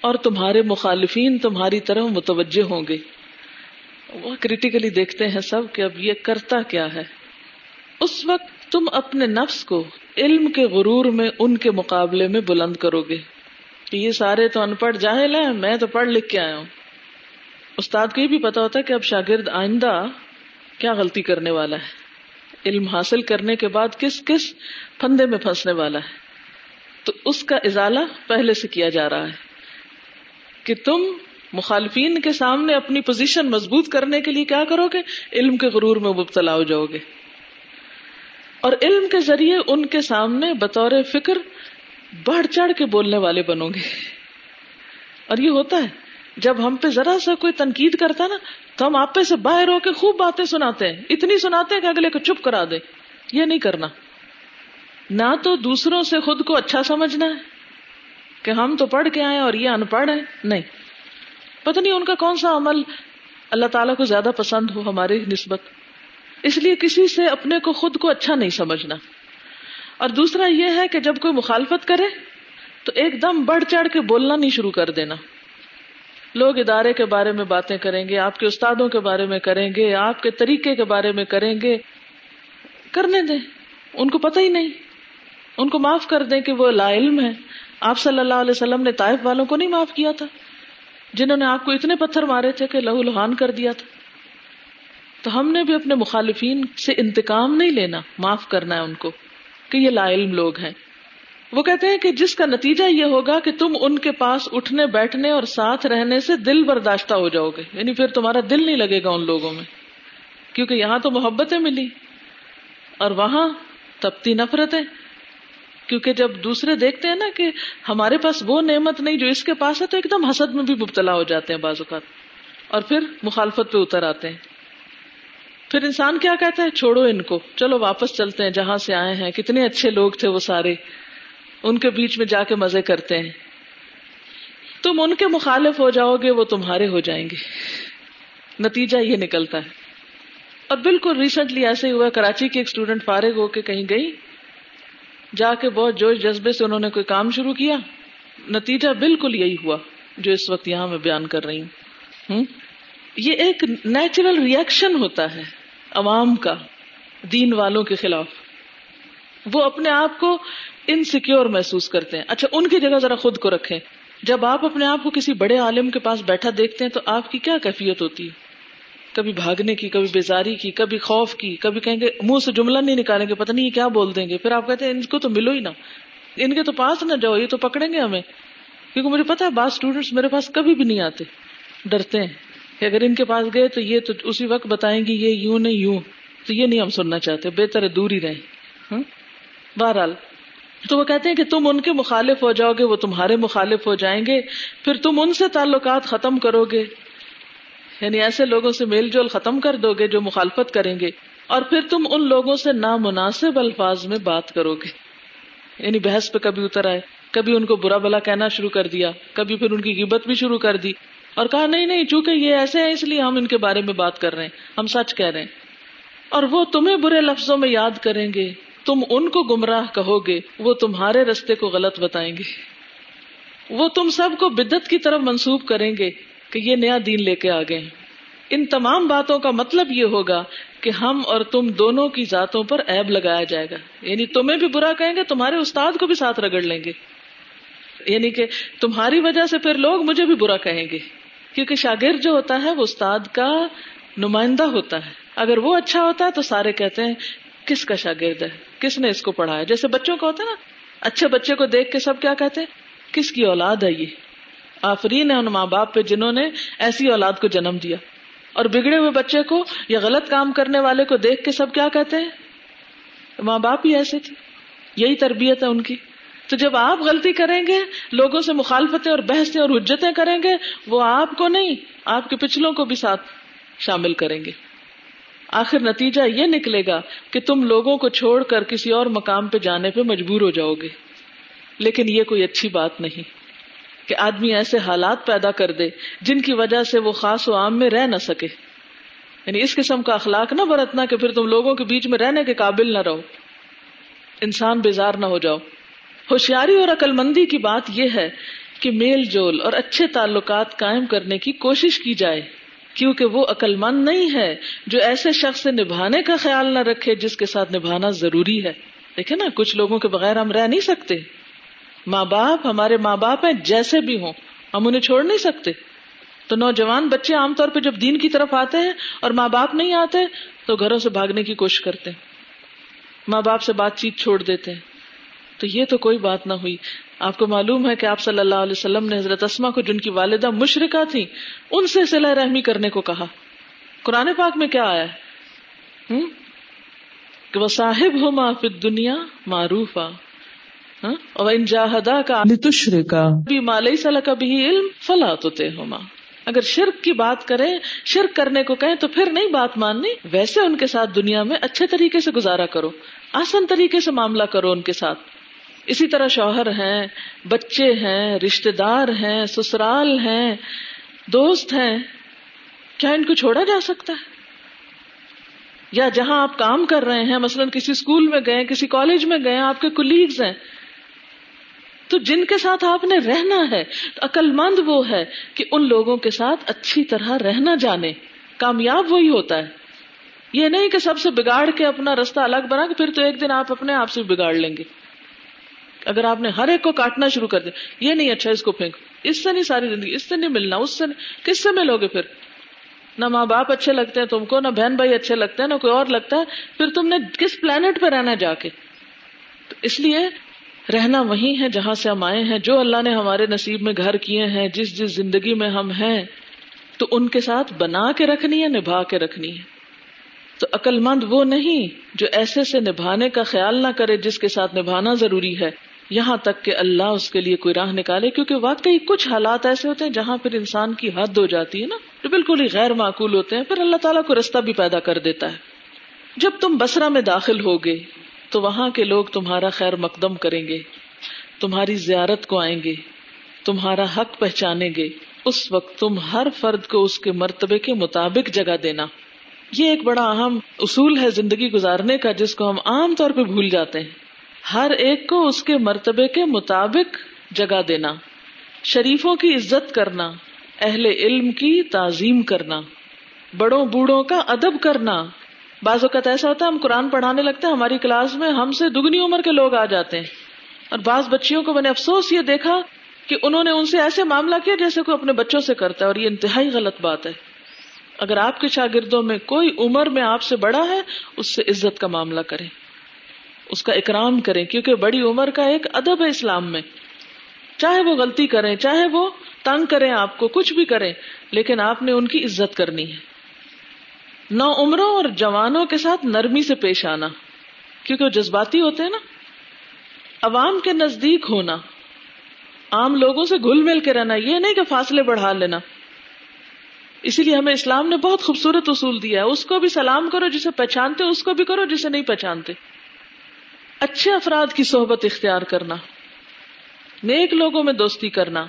اور تمہارے مخالفین تمہاری طرف متوجہ ہوں گے۔ وہ کریٹیکلی دیکھتے ہیں سب کہ اب یہ کرتا کیا ہے۔ اس وقت تم اپنے نفس کو علم کے غرور میں، ان کے مقابلے میں بلند کرو گے۔ کہ یہ سارے تو ان پڑھ جاہل ہیں، میں تو پڑھ لکھ کے آیا ہوں۔ استاد کو یہ بھی پتا ہوتا ہے کہ اب شاگرد آئندہ کیا غلطی کرنے والا ہے؟ علم حاصل کرنے کے بعد کس کس پھندے میں پھنسنے والا ہے؟ تو اس کا ازالہ پہلے سے کیا جا رہا ہے کہ تم مخالفین کے سامنے اپنی پوزیشن مضبوط کرنے کے لیے کیا کرو گے علم کے غرور میں مبتلا ہو جاؤ گے اور علم کے ذریعے ان کے سامنے بطور فکر بڑھ چڑھ کے بولنے والے بنو گے۔ اور یہ ہوتا ہے۔ جب ہم پہ ذرا سا کوئی تنقید کرتا نا، تو ہم آپ سے باہر ہو کے خوب باتیں سناتے ہیں۔ اتنی سناتے ہیں کہ اگلے کو چپ کرا دے۔ یہ نہیں کرنا۔ نہ تو دوسروں سے خود کو اچھا سمجھنا ہے کہ ہم تو پڑھ کے آئے اور یہ ان پڑھ ہے نہیں۔ پتہ نہیں ان کا کون سا عمل اللہ تعالیٰ کو زیادہ پسند ہو ہماری نسبت۔ اس لیے کسی سے اپنے کو خود کو اچھا نہیں سمجھنا۔ اور دوسرا یہ ہے کہ جب کوئی مخالفت کرے، تو ایک دم بڑھ چڑھ کے بولنا نہیں شروع کر دینا۔ لوگ ادارے کے بارے میں باتیں کریں گے، آپ کے استادوں کے بارے میں کریں گے، آپ کے طریقے کے بارے میں کریں گے۔ کرنے دیں، ان کو پتہ ہی نہیں۔ ان کو معاف کر دیں کہ وہ لا علم ہے آپ صلی اللہ علیہ وسلم نے طائف والوں کو نہیں معاف کیا تھا، جنہوں نے آپ کو اتنے پتھر مارے تھے کہ لہو لہان کر دیا تھا۔ تو ہم نے بھی اپنے مخالفین سے انتقام نہیں لینا، معاف کرنا ہے ان کو کہ یہ لا علم لوگ ہیں۔ وہ کہتے ہیں کہ جس کا نتیجہ یہ ہوگا کہ تم ان کے پاس اٹھنے بیٹھنے اور ساتھ رہنے سے دل برداشتہ ہو جاؤ گے۔ یعنی پھر تمہارا دل نہیں لگے گا ان لوگوں میں۔ کیونکہ یہاں تو محبتیں ملی اور وہاں تپتی نفرتیں۔ کیونکہ جب دوسرے دیکھتے ہیں نا کہ ہمارے پاس وہ نعمت نہیں جو اس کے پاس ہے تو ایک دم حسد میں بھی مبتلا ہو جاتے ہیں بعض اوقات۔ اور پھر مخالفت پہ اتر آتے ہیں۔ پھر انسان کیا کہتا ہے؟ چھوڑو ان کو۔ چلو واپس چلتے ہیں جہاں سے آئے ہیں۔ کتنے اچھے لوگ تھے وہ سارے۔ ان کے بیچ میں جا کے مزے کرتے ہیں۔ تم ان کے مخالف ہو جاؤ گے، وہ تمہارے ہو جائیں گے۔ نتیجہ یہ نکلتا ہے۔ اور بالکل ریسنٹلی ایسے ہوا، کراچی کی ایک اسٹوڈینٹ فارغ ہو کے کہیں گئی۔ جا کے بہت جوش جذبے سے انہوں نے کوئی کام شروع کیا۔ نتیجہ بالکل یہی ہوا جو اس وقت یہاں میں بیان کر رہی ہوں۔ یہ ایک نیچرل ریئیکشن ہوتا ہے عوام کا، دین والوں کے خلاف۔ وہ اپنے آپ کو انسیکیور محسوس کرتے ہیں۔ اچھا ان کی جگہ ذرا خود کو رکھیں۔ جب آپ اپنے آپ کو کسی بڑے عالم کے پاس بیٹھا دیکھتے ہیں تو آپ کی کیا کیفیت ہوتی ہے؟ کبھی بھاگنے کی، کبھی بیزاری کی، کبھی خوف کی، کبھی کہیں گے منہ سے جملہ نہیں نکالیں گے، پتہ نہیں کیا بول دیں گے۔ پھر آپ کہتے ہیں، ان کو تو ملو ہی نہ۔ ان کے تو پاس نہ جاؤ، یہ تو پکڑیں گے ہمیں۔ کیونکہ مجھے پتا ہے، بعض اسٹوڈینٹس میرے پاس کبھی بھی نہیں آتے۔ ڈرتے ہیں کہ اگر ان کے پاس گئے تو یہ تو اسی وقت بتائیں گے، یہ یوں نہیں، یوں۔ تو یہ نہیں ہم سننا چاہتے، بہتر ہے دور ہی رہیں۔ ہاں؟ بہرحال تو وہ کہتے ہیں کہ تم ان کے مخالف ہو جاؤ گے، وہ تمہارے مخالف ہو جائیں گے، پھر تم ان سے تعلقات ختم کرو گے۔ یعنی ایسے لوگوں سے میل جول ختم کر دو گے جو مخالفت کریں گے، اور پھر تم ان لوگوں سے نامناسب الفاظ میں بات کرو گے۔ یعنی بحث پہ کبھی اتر آئے، کبھی ان کو برا بلا کہنا شروع کر دیا، کبھی پھر ان کی قیمت بھی شروع کر دی۔ اور کہا، نہیں نہیں، چونکہ یہ ایسے ہیں، اس لیے ہم ان کے بارے میں بات کر رہے ہیں، ہم سچ کہہ رہے ہیں۔ اور وہ تمہیں برے لفظوں میں یاد کریں گے۔ تم ان کو گمراہ کہو گے، وہ تمہارے رستے کو غلط بتائیں گے۔ وہ تم سب کو بدت کی طرف منسوب کریں گے کہ یہ نیا دین لے کے آ گئے ان تمام باتوں کا مطلب یہ ہوگا کہ ہم اور تم دونوں کی ذاتوں پر ایب لگایا جائے گا۔ یعنی تمہیں بھی برا کہیں گے، تمہارے استاد کو بھی ساتھ رگڑ لیں گے۔ یعنی کہ تمہاری وجہ سے پھر لوگ مجھے بھی برا کہیں گے۔ کیونکہ شاگرد جو ہوتا ہے، وہ استاد کا نمائندہ ہوتا ہے۔ اگر وہ اچھا ہوتا ہے تو سارے کہتے ہیں، کس کا شاگرد ہے؟ کس نے اس کو پڑھایا؟ جیسے بچوں کا ہوتا ہے نا، اچھے بچے کو دیکھ کے سب کیا کہتے ہیں؟ کس کی اولاد ہے یہ؟ آفرین ہے ان ماں باپ پہ جنہوں نے ایسی اولاد کو جنم دیا۔ اور بگڑے ہوئے بچے کو یا غلط کام کرنے والے کو دیکھ کے سب کیا کہتے ہیں؟ ماں باپ ہی ایسے تھے۔ یہی تربیت ہے ان کی۔ تو جب آپ غلطی کریں گے، لوگوں سے مخالفتیں اور بحثیں اور حجتیں کریں گے، وہ آپ کو نہیں، آپ کے پچھلوں کو بھی ساتھ شامل کریں گے۔ آخر نتیجہ یہ نکلے گا کہ تم لوگوں کو چھوڑ کر کسی اور مقام پہ جانے پہ مجبور ہو جاؤ گے۔ لیکن یہ کوئی اچھی بات نہیں کہ آدمی ایسے حالات پیدا کر دے جن کی وجہ سے وہ خاص و عام میں رہ نہ سکے۔ یعنی اس قسم کا اخلاق نہ برتنا کہ پھر تم لوگوں کے بیچ میں رہنے کے قابل نہ رہو۔ انسان بیزار نہ ہو جاؤ۔ ہوشیاری اور عقل مندی کی بات یہ ہے کہ میل جول اور اچھے تعلقات قائم کرنے کی کوشش کی جائے۔ کیونکہ وہ عقل مند نہیں ہے جو ایسے شخص سے نبھانے کا خیال نہ رکھے جس کے ساتھ نبھانا ضروری ہے۔ دیکھے نا، کچھ لوگوں کے بغیر ہم رہ نہیں سکتے۔ ماں باپ ہمارے ماں باپ ہیں، جیسے بھی ہوں، ہم انہیں چھوڑ نہیں سکتے۔ تو نوجوان بچے عام طور پہ جب دین کی طرف آتے ہیں اور ماں باپ نہیں آتے، تو گھروں سے بھاگنے کی کوشش کرتے ہیں۔ ماں باپ سے بات چیت چھوڑ دیتے ہیں۔ تو یہ تو کوئی بات نہ ہوئی۔ آپ کو معلوم ہے کہ آپ صلی اللہ علیہ وسلم نے حضرت اسما کو جن کی والدہ مشرقہ تھی ان سے صلاح رحمی کرنے کو کہا۔ قرآن پاک میں کیا آیا؟ ہے کہ وہ صاحب ہو ما فی دنیا معروف اور ان جاہدا کا بھی مالئی صلاح کا بھی علم فلا تو ہوما اگر شرک کی بات کریں شرک کرنے کو کہیں تو پھر نہیں بات ماننی۔ ویسے ان کے ساتھ دنیا میں اچھے طریقے سے گزارا کرو آسان طریقے سے معاملہ کرو ان کے ساتھ۔ اسی طرح شوہر ہیں، بچے ہیں رشتے دار ہیں، سسرال ہیں، دوست ہیں، کیا ان کو چھوڑا جا سکتا ہے؟ یا جہاں آپ کام کر رہے ہیں، مثلاً کسی اسکول میں گئے، کسی کالج میں گئے، آپ کے کولیگز ہیں، تو جن کے ساتھ آپ نے رہنا ہے عقل مند وہ ہے کہ ان لوگوں کے ساتھ اچھی طرح رہنا جانے، کامیاب وہی ہوتا ہے۔ یہ نہیں کہ سب سے بگاڑ کے اپنا رستہ الگ بنا کہ پھر تو ایک دن آپ اپنے آپ سے بگاڑ لیں گے۔ اگر آپ نے ہر ایک کو کاٹنا شروع کر دیا، یہ نہیں اچھا اس کو پھینک۔ اس سے نہیں ساری زندگی، اس سے نہیں ملنا، اس سے نہیں۔ کس سے ملو گے پھر؟ نہ ماں باپ اچھے لگتے ہیں تم کو، نہ بہن بھائی اچھے لگتے ہیں، نہ کوئی اور لگتا ہے۔ پھر تم نے کس پلانٹ پہ رہنا جا کے؟ تو اس لیے رہنا وہی ہے جہاں سے ہم آئے ہیں۔ جو اللہ نے ہمارے نصیب میں گھر کیے ہیں، جس جس زندگی میں ہم ہیں، تو ان کے ساتھ بنا کے رکھنی ہے، نبھا کے رکھنی ہے۔ تو عقل مند وہ نہیں جو ایسے سے نبھانے کا خیال نہ کرے، جس کے ساتھ نبھانا ضروری ہے۔ یہاں تک کہ اللہ اس کے لیے کوئی راہ نکالے، کیونکہ واقعی کچھ حالات ایسے ہوتے ہیں جہاں پھر انسان کی حد ہو جاتی ہے نا، جو بالکل ہی غیر معقول ہوتے ہیں، پھر اللہ تعالیٰ کو رستہ بھی پیدا کر دیتا ہے۔ جب تم بسرا میں داخل ہوگے، تو وہاں کے لوگ تمہارا خیر مقدم کریں گے، تمہاری زیارت کو آئیں گے، تمہارا حق پہچانیں گے۔ اس وقت تم ہر فرد کو اس کے مرتبے کے مطابق جگہ دینا۔ یہ ایک بڑا اہم اصول ہے زندگی گزارنے کا، جس کو ہم عام طور پہ بھول جاتے ہیں۔ ہر ایک کو اس کے مرتبے کے مطابق جگہ دینا، شریفوں کی عزت کرنا، اہل علم کی تعظیم کرنا، بڑوں بوڑھوں کا ادب کرنا۔ بعض اوقات ایسا ہوتا ہے، ہم قرآن پڑھانے لگتے ہیں، ہماری کلاس میں ہم سے دگنی عمر کے لوگ آ جاتے ہیں۔ اور بعض بچیوں کو میں نے افسوس یہ دیکھا کہ انہوں نے ان سے ایسے معاملہ کیا جیسے کوئی اپنے بچوں سے کرتا ہے، اور یہ انتہائی غلط بات ہے۔ اگر آپ کے شاگردوں میں کوئی عمر میں آپ سے بڑا ہے، اس سے عزت کا معاملہ کریں۔ اس کا اکرام کریں، کیونکہ بڑی عمر کا ایک ادب ہے اسلام میں۔ چاہے وہ غلطی کریں، چاہے وہ تنگ کریں، آپ کو کچھ بھی کریں، لیکن آپ نے ان کی عزت کرنی ہے۔ نو عمروں اور جوانوں کے ساتھ نرمی سے پیش آنا، کیونکہ وہ جذباتی ہوتے ہیں نا۔ عوام کے نزدیک ہونا، عام لوگوں سے گل مل کے رہنا، یہ نہیں کہ فاصلے بڑھا لینا۔ اسی لیے ہمیں اسلام نے بہت خوبصورت اصول دیا ہے۔ اس کو بھی سلام کرو جسے پہچانتے، اس کو بھی کرو جسے نہیں پہچانتے۔ اچھے افراد کی صحبت اختیار کرنا، نیک لوگوں میں دوستی کرنا،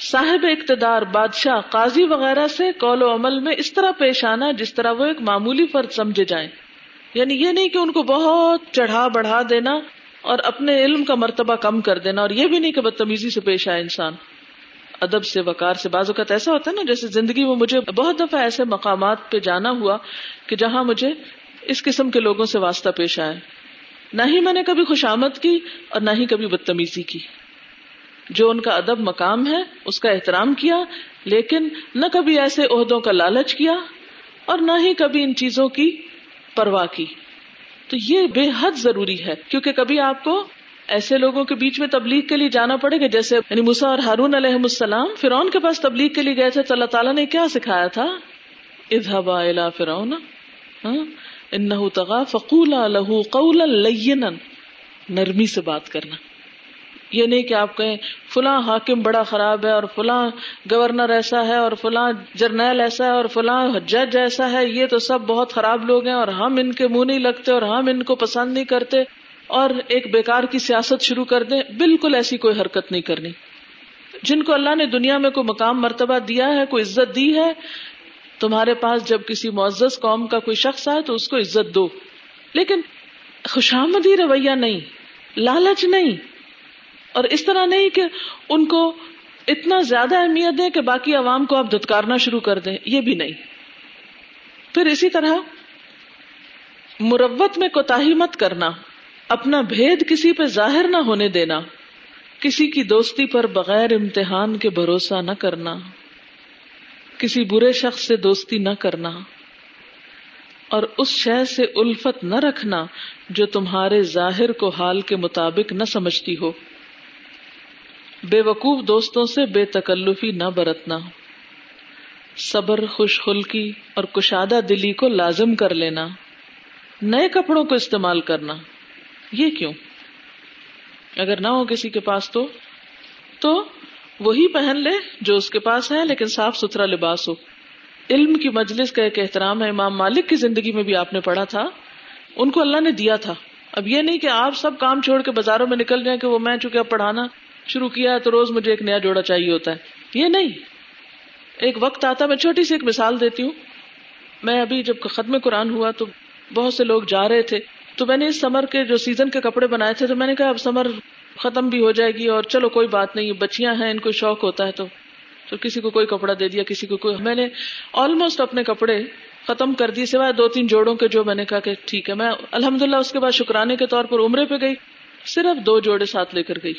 صاحب اقتدار، بادشاہ، قاضی وغیرہ سے قول و عمل میں اس طرح پیش آنا جس طرح وہ ایک معمولی فرد سمجھے جائیں۔ یعنی یہ نہیں کہ ان کو بہت چڑھا بڑھا دینا اور اپنے علم کا مرتبہ کم کر دینا، اور یہ بھی نہیں کہ بدتمیزی سے پیش آئے انسان۔ ادب سے، وقار سے، بعض اوقات ایسا ہوتا ہے نا، جیسے زندگی میں مجھے بہت دفعہ ایسے مقامات پہ جانا ہوا کہ جہاں مجھے اس قسم کے لوگوں سے واسطہ پیش آئے۔ نہ ہی میں نے کبھی خوشامد کی اور نہ ہی کبھی بدتمیزی کی۔ جو ان کا ادب مقام ہے، اس کا احترام کیا، لیکن نہ کبھی ایسے عہدوں کا لالچ کیا اور نہ ہی کبھی ان چیزوں کی پرواہ کی۔ تو یہ بے حد ضروری ہے، کیونکہ کبھی آپ کو ایسے لوگوں کے بیچ میں تبلیغ کے لیے جانا پڑے گا، جیسے یعنی مسا اور ہارون علیہ السلام۔ فرعون کے پاس تبلیغ کے لیے گئے تھے تو اللہ تعالیٰ نے کیا سکھایا تھا؟ اذهبا الى فرعون۔ ہاں؟ انه طغى فقولا له قولا لینا نرمی سے بات کرنا۔ یہ نہیں کہ آپ کہیں فلاں حاکم بڑا خراب ہے اور فلاں گورنر ایسا ہے اور فلاں جرنیل ایسا ہے اور فلاں جج ایسا ہے، یہ تو سب بہت خراب لوگ ہیں اور ہم ان کے منہ نہیں لگتے اور ہم ان کو پسند نہیں کرتے۔ اور ایک بیکار کی سیاست شروع کر دیں، بالکل ایسی کوئی حرکت نہیں کرنی۔ جن کو اللہ نے دنیا میں کوئی مقام مرتبہ دیا ہے، کوئی عزت دی ہے تمہارے پاس جب کسی معزز قوم کا کوئی شخص آئے تو اس کو عزت دو۔ لیکن خوشامدی رویہ نہیں، لالچ نہیں۔ اور اس طرح نہیں کہ ان کو اتنا زیادہ اہمیت دیں کہ باقی عوام کو آپ دتکارنا شروع کر دیں، یہ بھی نہیں۔ پھر اسی طرح مروت میں کوتا مت کرنا، اپنا بھید کسی پہ ظاہر نہ ہونے دینا، کسی کی دوستی پر بغیر امتحان کے بھروسہ نہ کرنا۔ کسی برے شخص سے دوستی نہ کرنا اور اس شے سے الفت نہ رکھنا جو تمہارے ظاہر کو حال کے مطابق نہ سمجھتی ہو۔ بے وقوف دوستوں سے بے تکلفی نہ برتنا۔ صبر، خوش خلکی اور کشادہ دلی کو لازم کر لینا۔ نئے کپڑوں کو استعمال کرنا۔ یہ کیوں؟ اگر نہ ہو کسی کے پاس تو تو وہی پہن لے جو اس کے پاس ہے، لیکن صاف ستھرا لباس ہو۔ علم کی مجلس کا ایک احترام ہے۔ امام مالک کی زندگی میں بھی آپ نے پڑھا تھا۔ ان کو اللہ نے دیا تھا۔ اب یہ نہیں کہ آپ سب کام چھوڑ کے بازاروں میں نکل جائیں کہ وہ میں چونکہ اب پڑھانا شروع کیا ہے تو روز مجھے ایک نیا جوڑا چاہیے ہوتا ہے۔ یہ نہیں۔ ایک وقت آتا، میں چھوٹی سی ایک مثال دیتی ہوں۔ میں ابھی جب ختم قرآن ہوا تو بہت سے لوگ جا رہے تھے۔ تو میں نے اس سمر کے جو سیزن کے کپڑے بنائے تھے تو میں نے کہا، اب سمر ختم بھی ہو جائے گی اور چلو کوئی بات نہیں، بچیاں ہیں، ان کو شوق ہوتا ہے تو تو کسی کو کوئی کپڑا دے دیا، کسی کو کوئی۔ میں نے آلموسٹ اپنے کپڑے ختم کر دیے، سوائے دو تین جوڑوں کے جو میں نے کہا کہ ٹھیک ہے۔ میں الحمد للہ اس کے بعد شکرانے کے طور پر عمرے پہ گئی، صرف دو جوڑے ساتھ لے کر گئی۔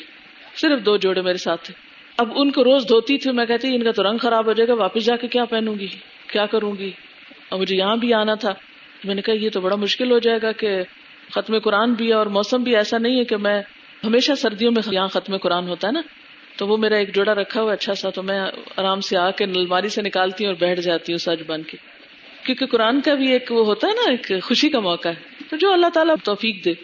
صرف دو جوڑے میرے ساتھ تھے۔ اب ان کو روز دھوتی تھی، میں کہتی، ان کا تو رنگ خراب ہو جائے گا، واپس جا کے کیا پہنوں گی؟ کیا کروں گی؟ اور مجھے یہاں بھی آنا تھا۔ میں نے کہا، یہ تو بڑا مشکل ہو جائے گا کہ ختم قرآن بھی ہے اور موسم بھی ایسا نہیں ہے کہ میں ہمیشہ سردیوں میں یہاں ختم قرآن ہوتا ہے نا، تو وہ میرا ایک جوڑا رکھا ہوا اچھا سا، تو میں آرام سے آ کے نلماری سے نکالتی ہوں اور بیٹھ جاتی ہوں سچ بن کے۔ کیونکہ قرآن کا بھی ایک وہ ہوتا ہے نا، ایک خوشی کا موقع ہے۔ تو جو اللہ تعالیٰ توفیق دے۔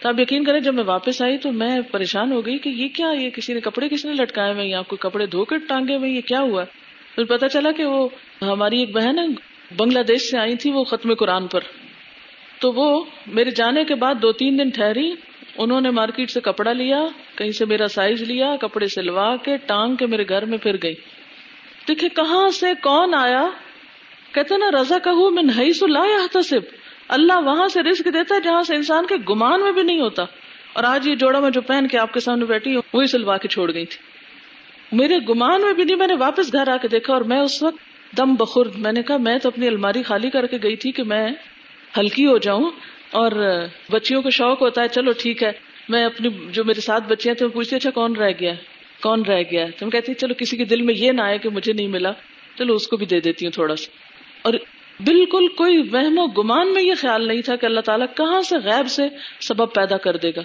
تو آپ یقین کریں، جب میں واپس آئی تو میں پریشان ہو گئی کہ یہ کیا، یہ کسی نے کپڑے کس نے لٹکائے ہوئے یا کوئی کپڑے دھو کر ٹانگے ہوئے یہ کیا ہوا؟ پھر پتا چلا کہ وہ ہماری ایک بہن ہے، بنگلہ دیش سے آئی تھی وہ ختم قرآن پر۔ تو وہ میرے جانے کے بعد دو تین دن ٹھہری۔ انہوں نے مارکیٹ سے کپڑا لیا، کہیں سے میرا سائز لیا، کپڑے سلوا کے، ٹانگ کے میرے گھر میں پھر گئی۔ دیکھے کہاں سے کون آیا؟ کہتے نا رضا کہ میں نہیں سو لایا تصب اللہ وہاں سے رسک دیتا ہے جہاں سے انسان کے گمان میں بھی نہیں ہوتا۔ اور آج یہ جوڑا میں جو پہن کے آپ کے سامنے بیٹھی ہوں، وہی سلوا کے چھوڑ گئی تھی۔ میرے گمان میں بھی نہیں، میں نے واپس گھر آ کے دیکھا اور میں اس وقت دم بخور میں نے کہا، میں تو اپنی الماری خالی کر کے گئی تھی کہ میں ہلکی ہو جاؤں۔ اور بچیوں کو شوق ہوتا ہے، چلو ٹھیک ہے، میں اپنی جو میرے ساتھ بچیاں تھے وہ پوچھتی اچھا کون رہ گیا؟ کون رہ گیا؟ تم کہتی چلو کسی کے دل میں یہ نہ آئے کہ مجھے نہیں ملا، چلو اس کو بھی دے دیتی ہوں تھوڑا سا۔ اور بالکل کوئی وہم و گمان میں یہ خیال نہیں تھا کہ اللہ تعالیٰ کہاں سے غیب سے سبب پیدا کر دے گا۔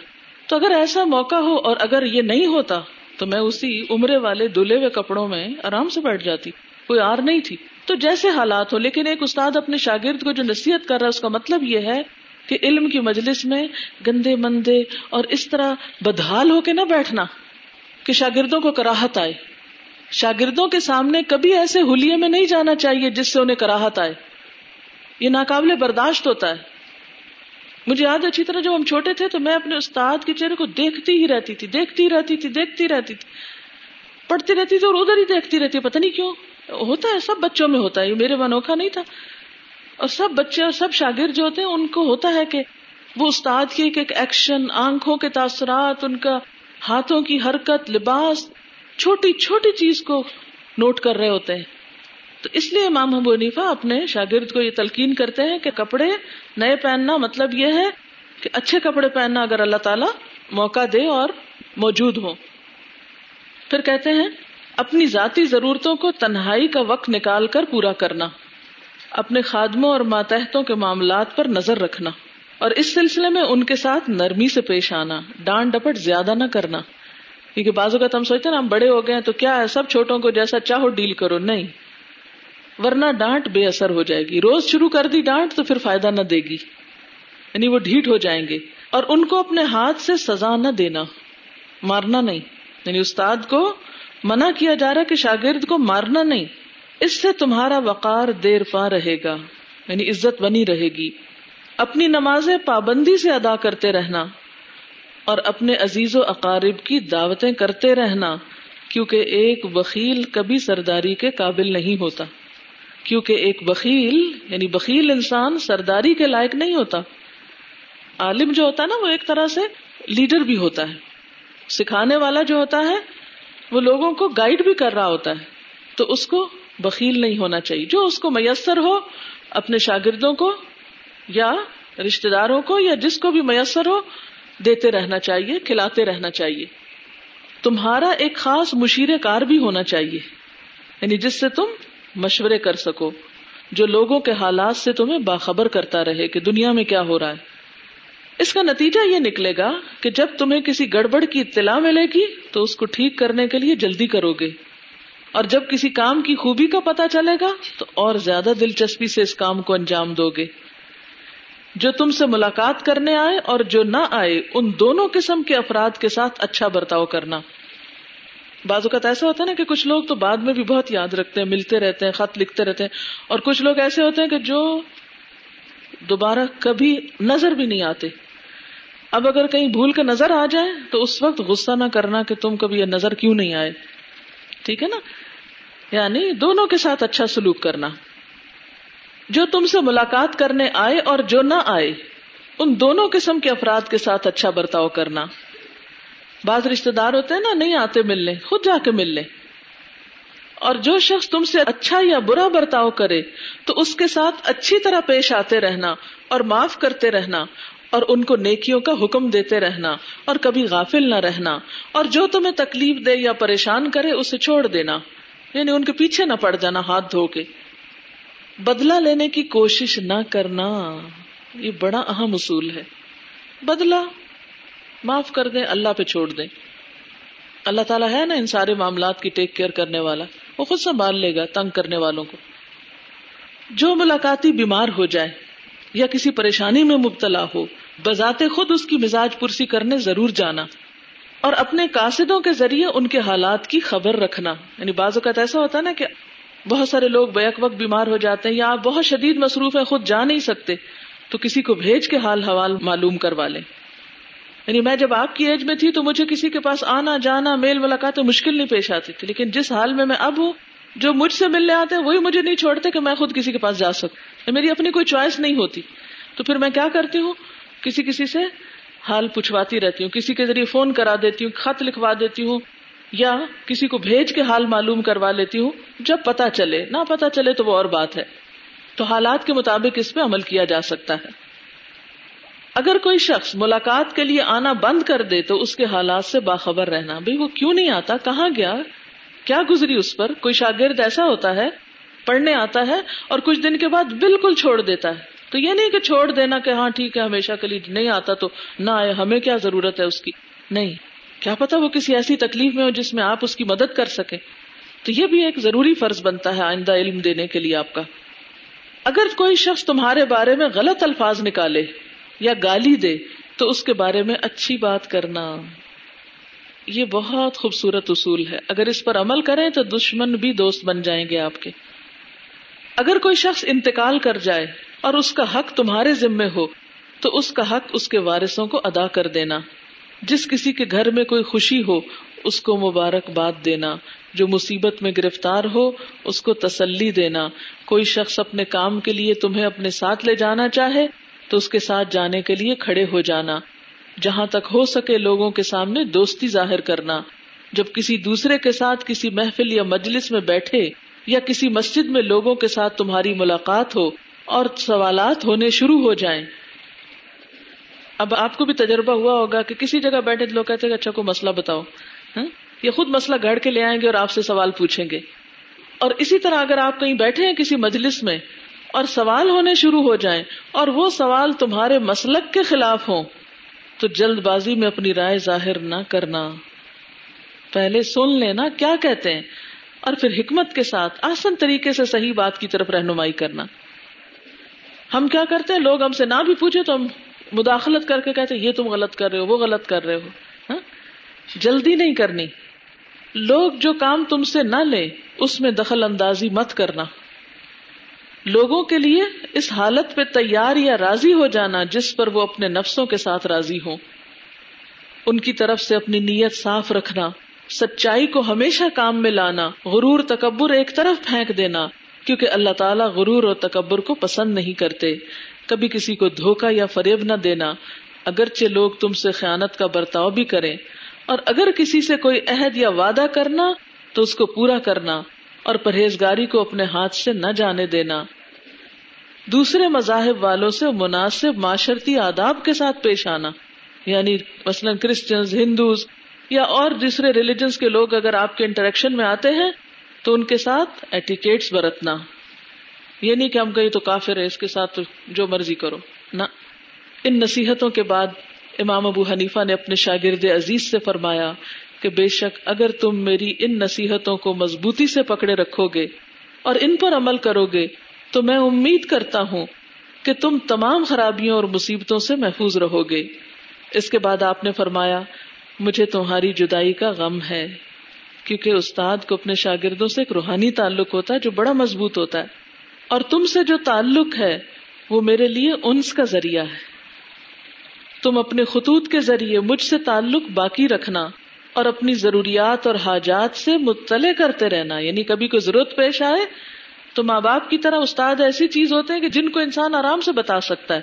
تو اگر ایسا موقع ہو اور اگر یہ نہیں ہوتا، تو میں اسی عمرے والے دلے ہوئے کپڑوں میں آرام سے بیٹھ جاتی۔ کوئی آر نہیں تھی۔ تو جیسے حالات ہو لیکن ایک استاد اپنے شاگرد کو جو نصیحت کر رہا ہے، اس کا مطلب یہ ہے کہ علم کی مجلس میں گندے مندے اور اس طرح بدحال ہو کے نہ بیٹھنا کہ شاگردوں کو کراہت آئے۔ شاگردوں کے سامنے کبھی ایسے ہولیے میں نہیں جانا چاہیے جس سے انہیں کراہت آئے۔ یہ ناقابل برداشت ہوتا ہے۔ مجھے یاد اچھی طرح جب ہم چھوٹے تھے تو میں اپنے استاد کے چہرے کو دیکھتی ہی رہتی تھی، دیکھتی رہتی تھی، دیکھتی رہتی تھی۔ پڑھتی رہتی تھی اور ادھر ہی دیکھتی رہتی پتہ نہیں کیوں، ہوتا ہے، سب بچوں میں ہوتا ہے۔ یہ میرے منوکھا نہیں تھا۔ اور سب بچے اور سب شاگرد جو ہوتے ہیں، ان کو ہوتا ہے کہ وہ استاد کی ایک ایک ایکشن آنکھوں کے تاثرات، ان کا ہاتھوں کی حرکت، لباس، چھوٹی چھوٹی چیز کو نوٹ کر رہے ہوتے ہیں۔ تو اس لیے امام ابو نیفا اپنے شاگرد کو یہ تلقین کرتے ہیں کہ کپڑے نئے پہننا مطلب یہ ہے کہ اچھے کپڑے پہننا اگر اللہ تعالی موقع دے اور موجود ہو پھر کہتے ہیں، اپنی ذاتی ضرورتوں کو تنہائی کا وقت نکال کر پورا کرنا۔ اپنے خادموں اور ماتحتوں کے معاملات پر نظر رکھنا اور اس سلسلے میں ان کے ساتھ نرمی سے پیش آنا، ڈانٹ ڈپٹ زیادہ نہ کرنا۔ کیونکہ بازو کا تم سوچتے نا، ہم بڑے ہو گئے تو کیا ہے؟ سب چھوٹوں کو جیسا چاہو ڈیل کرو۔ نہیں۔ ورنہ ڈانٹ بے اثر ہو جائے گی۔ روز شروع کر دی ڈانٹ تو پھر فائدہ نہ دے گی۔ یعنی وہ ڈھیٹ ہو جائیں گے۔ اور ان کو اپنے ہاتھ سے سزا نہ دینا۔ مارنا نہیں۔ یعنی استاد کو منع کیا جا رہا کہ شاگرد کو مارنا نہیں۔ اس سے تمہارا وقار دیر پا رہے گا یعنی عزت بنی رہے گی۔ اپنی نمازیں پابندی سے ادا کرتے رہنا اور اپنے عزیز و اقارب کی دعوتیں کرتے رہنا، کیونکہ ایک وکیل کبھی سرداری کے قابل نہیں ہوتا۔ کیونکہ ایک بخیل یعنی بخیل انسان سرداری کے لائق نہیں ہوتا۔ عالم جو ہوتا ہے نا، وہ ایک طرح سے لیڈر بھی ہوتا ہے۔ سکھانے والا جو ہوتا ہے، وہ لوگوں کو گائیڈ بھی کر رہا ہوتا ہے۔ تو اس کو بخیل نہیں ہونا چاہیے۔ جو اس کو میسر ہو، اپنے شاگردوں کو یا رشتے داروں کو یا جس کو بھی میسر ہو، دیتے رہنا چاہیے، کھلاتے رہنا چاہیے۔ تمہارا ایک خاص مشیر کار بھی ہونا چاہیے۔ یعنی جس سے تم مشورے کر سکو، جو لوگوں کے حالات سے تمہیں باخبر کرتا رہے کہ دنیا میں کیا ہو رہا ہے۔ اس کا نتیجہ یہ نکلے گا کہ جب تمہیں کسی گڑبڑ کی اطلاع ملے گی، تو اس کو ٹھیک کرنے کے لیے جلدی کرو گے۔ اور جب کسی کام کی خوبی کا پتا چلے گا تو اور زیادہ دلچسپی سے اس کام کو انجام دو گے۔ جو تم سے ملاقات کرنے آئے اور جو نہ آئے، ان دونوں قسم کے افراد کے ساتھ اچھا برتاؤ کرنا۔ بعض اوقات ایسا ہوتا ہے نا کہ کچھ لوگ تو بعد میں بھی بہت یاد رکھتے ہیں، ملتے رہتے ہیں، خط لکھتے رہتے ہیں۔ اور کچھ لوگ ایسے ہوتے ہیں کہ جو دوبارہ کبھی نظر بھی نہیں آتے۔ اب اگر کہیں بھول کے نظر آ جائے تو اس وقت غصہ نہ کرنا کہ تم کبھی یہ نظر کیوں نہیں آئے۔ ٹھیک ہے نا؟ یعنی دونوں کے ساتھ اچھا سلوک کرنا۔ جو تم سے ملاقات کرنے آئے اور جو نہ آئے، ان دونوں قسم کے افراد کے ساتھ اچھا برتاؤ کرنا۔ بعض رشتے دار ہوتے ہیں نا، نہیں آتے ملنے، خود جا کے مل لیں اور جو شخص تم سے اچھا یا برا برتاؤ کرے، تو اس کے ساتھ اچھی طرح پیش آتے رہنا اور معاف کرتے رہنا اور ان کو نیکیوں کا حکم دیتے رہنا اور کبھی غافل نہ رہنا۔ اور جو تمہیں تکلیف دے یا پریشان کرے، اسے چھوڑ دینا۔ یعنی ان کے پیچھے نہ پڑ جانا، ہاتھ دھو کے۔ بدلا لینے کی کوشش نہ کرنا، یہ بڑا اہم اصول ہے۔ بدلا معاف کر دیں، اللہ پہ چھوڑ دیں۔ اللہ تعالیٰ ہے نا ان سارے معاملات کی ٹیک کیئر کرنے والا۔ وہ خود سنبھال لے گا تنگ کرنے والوں کو۔ جو ملاقاتی بیمار ہو جائے یا کسی پریشانی میں مبتلا ہو، بذات خود اس کی مزاج پرسی کرنے ضرور جانا۔ اور اپنے قاصدوں کے ذریعے ان کے حالات کی خبر رکھنا۔ یعنی بعض اوقات ایسا ہوتا ہے نا کہ بہت سارے لوگ بیک وقت بیمار ہو جاتے ہیں یا آپ بہت شدید مصروف ہیں، خود جا نہیں سکتے، تو کسی کو بھیج کے حال حوال معلوم کروا لیں۔ یعنی میں جب آپ کی ایج میں تھی تو مجھے کسی کے پاس آنا، جانا، میل ملاقات مشکل نہیں پیش آتی تھی، لیکن جس حال میں میں اب ہوں، جو مجھ سے ملنے آتے ہیں، وہی مجھے نہیں چھوڑتے کہ میں خود کسی کے پاس جا سکوں۔ یعنی میری اپنی کوئی چوائس نہیں ہوتی۔ تو پھر میں کیا کرتی ہوں؟ کسی کسی سے حال پوچھواتی رہتی ہوں، کسی کے ذریعے فون کرا دیتی ہوں، خط لکھوا دیتی ہوں، یا کسی کو بھیج کے حال معلوم کروا لیتی ہوں، جب پتا چلے، نہ پتا چلے تو وہ اور بات ہے۔ تو حالات کے مطابق اس پہ عمل کیا جا سکتا ہے۔ اگر کوئی شخص ملاقات کے لیے آنا بند کر دے تو اس کے حالات سے باخبر رہنا۔ بھائی وہ کیوں نہیں آتا؟ کہاں گیا؟ کیا گزری اس پر؟ کوئی شاگرد ایسا ہوتا ہے؟ پڑھنے آتا ہے اور کچھ دن کے بعد بالکل چھوڑ دیتا ہے۔ تو یہ نہیں کہ چھوڑ دینا کہ ہاں ٹھیک ہے، ہمیشہ کے لیے نہیں آتا تو نہ آئے، ہمیں کیا ضرورت ہے اس کی؟ نہیں۔ کیا پتا وہ کسی ایسی تکلیف میں ہو جس میں آپ اس کی مدد کر سکے تو یہ بھی ایک ضروری فرض بنتا ہے آئندہ علم دینے کے لیے آپ کا۔ اگر کوئی شخص تمہارے بارے میں غلط الفاظ نکالے یا گالی دے، تو اس کے بارے میں اچھی بات کرنا۔ یہ بہت خوبصورت اصول ہے۔ اگر اس پر عمل کریں تو دشمن بھی دوست بن جائیں گے آپ کے۔ اگر کوئی شخص انتقال کر جائے اور اس کا حق تمہارے ذمے ہو، تو اس کا حق اس کے وارثوں کو ادا کر دینا۔ جس کسی کے گھر میں کوئی خوشی ہو، اس کو مبارکباد دینا۔ جو مصیبت میں گرفتار ہو، اس کو تسلی دینا۔ کوئی شخص اپنے کام کے لیے تمہیں اپنے ساتھ لے جانا چاہے، تو اس کے ساتھ جانے کے لیے کھڑے ہو جانا۔ جہاں تک ہو سکے لوگوں کے سامنے دوستی ظاہر کرنا۔ جب کسی دوسرے کے ساتھ کسی محفل یا مجلس میں بیٹھے یا کسی مسجد میں لوگوں کے ساتھ تمہاری ملاقات ہو اور سوالات ہونے شروع ہو جائیں۔ اب آپ کو بھی تجربہ ہوا ہوگا کہ کسی جگہ بیٹھے لوگ کہتے ہیں اچھا کو مسئلہ بتاؤ۔ ہاں؟ یہ خود مسئلہ گھڑ کے لے آئیں گے اور آپ سے سوال پوچھیں گے۔ اور اسی طرح اگر آپ کہیں بیٹھے ہیں کسی مجلس میں اور سوال ہونے شروع ہو جائیں اور وہ سوال تمہارے مسلک کے خلاف ہوں، تو جلد بازی میں اپنی رائے ظاہر نہ کرنا۔ پہلے سن لینا کیا کہتے ہیں اور پھر حکمت کے ساتھ آسن طریقے سے صحیح بات کی طرف رہنمائی کرنا۔ ہم کیا کرتے ہیں؟ لوگ ہم سے نہ بھی پوچھے تو ہم مداخلت کر کے کہتے یہ تم غلط کر رہے ہو، وہ غلط کر رہے ہو۔ ہاں؟ جلدی نہیں کرنی۔ لوگ جو کام تم سے نہ لے، اس میں دخل اندازی مت کرنا۔ لوگوں کے لیے اس حالت پہ تیار یا راضی ہو جانا جس پر وہ اپنے نفسوں کے ساتھ راضی ہوں۔ ان کی طرف سے اپنی نیت صاف رکھنا، سچائی کو ہمیشہ کام میں لانا، غرور تکبر ایک طرف پھینک دینا۔ کیونکہ اللہ تعالیٰ غرور اور تکبر کو پسند نہیں کرتے۔ کبھی کسی کو دھوکا یا فریب نہ دینا، اگرچہ لوگ تم سے خیانت کا برتاؤ بھی کریں۔ اور اگر کسی سے کوئی عہد یا وعدہ کرنا، تو اس کو پورا کرنا اور پرہیزگاری کو اپنے ہاتھ سے نہ جانے دینا۔ دوسرے مذاہب والوں سے مناسب معاشرتی آداب کے ساتھ پیش آنا یعنی مثلاً کرسچنز ہندوز یا اور دوسرے ریلیجنس کے لوگ اگر آپ کے انٹریکشن میں آتے ہیں تو ان کے ساتھ ایٹیکیٹس برتنا۔ یہ نہیں کہ ہم کہیں تو کافر ہے اس کے ساتھ جو مرضی کرو۔ نہ۔ ان نصیحتوں کے بعد امام ابو حنیفہ نے اپنے شاگرد عزیز سے فرمایا کہ بے شک اگر تم میری ان نصیحتوں کو مضبوطی سے پکڑے رکھو گے اور ان پر عمل کرو گے، تو میں امید کرتا ہوں کہ تم تمام خرابیوں اور مصیبتوں سے محفوظ رہو گے۔ اس کے بعد آپ نے فرمایا، مجھے تمہاری جدائی کا غم ہے۔ کیونکہ استاد کو اپنے شاگردوں سے ایک روحانی تعلق ہوتا ہے جو بڑا مضبوط ہوتا ہے۔ اور تم سے جو تعلق ہے، وہ میرے لیے انس کا ذریعہ ہے۔ تم اپنے خطوط کے ذریعے مجھ سے تعلق باقی رکھنا اور اپنی ضروریات اور حاجات سے مطلع کرتے رہنا۔ یعنی کبھی کوئی ضرورت پیش آئے تو ماں باپ کی طرح استاد ایسی چیز ہوتے ہیں کہ جن کو انسان آرام سے بتا سکتا ہے۔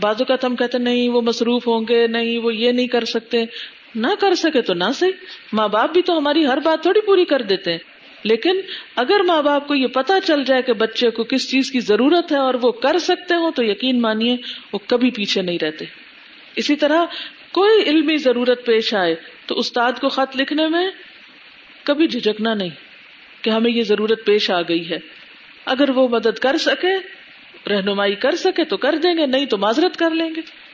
بازو کا ہم کہتے نہیں، وہ مصروف ہوں گے، نہیں، وہ یہ نہیں کر سکتے۔ نہ کر سکے تو نہ صحیح۔ ماں باپ بھی تو ہماری ہر بات تھوڑی پوری کر دیتے ہیں۔ لیکن اگر ماں باپ کو یہ پتا چل جائے کہ بچے کو کس چیز کی ضرورت ہے اور وہ کر سکتے ہو تو یقین مانیے وہ کبھی پیچھے نہیں رہتے۔ اسی طرح کوئی علمی ضرورت پیش آئے تو استاد کو خط لکھنے میں کبھی جھجکنا نہیں کہ ہمیں یہ ضرورت پیش آ گئی ہے۔ اگر وہ مدد کر سکے، رہنمائی کر سکے تو کر دیں گے، نہیں تو معذرت کر لیں گے۔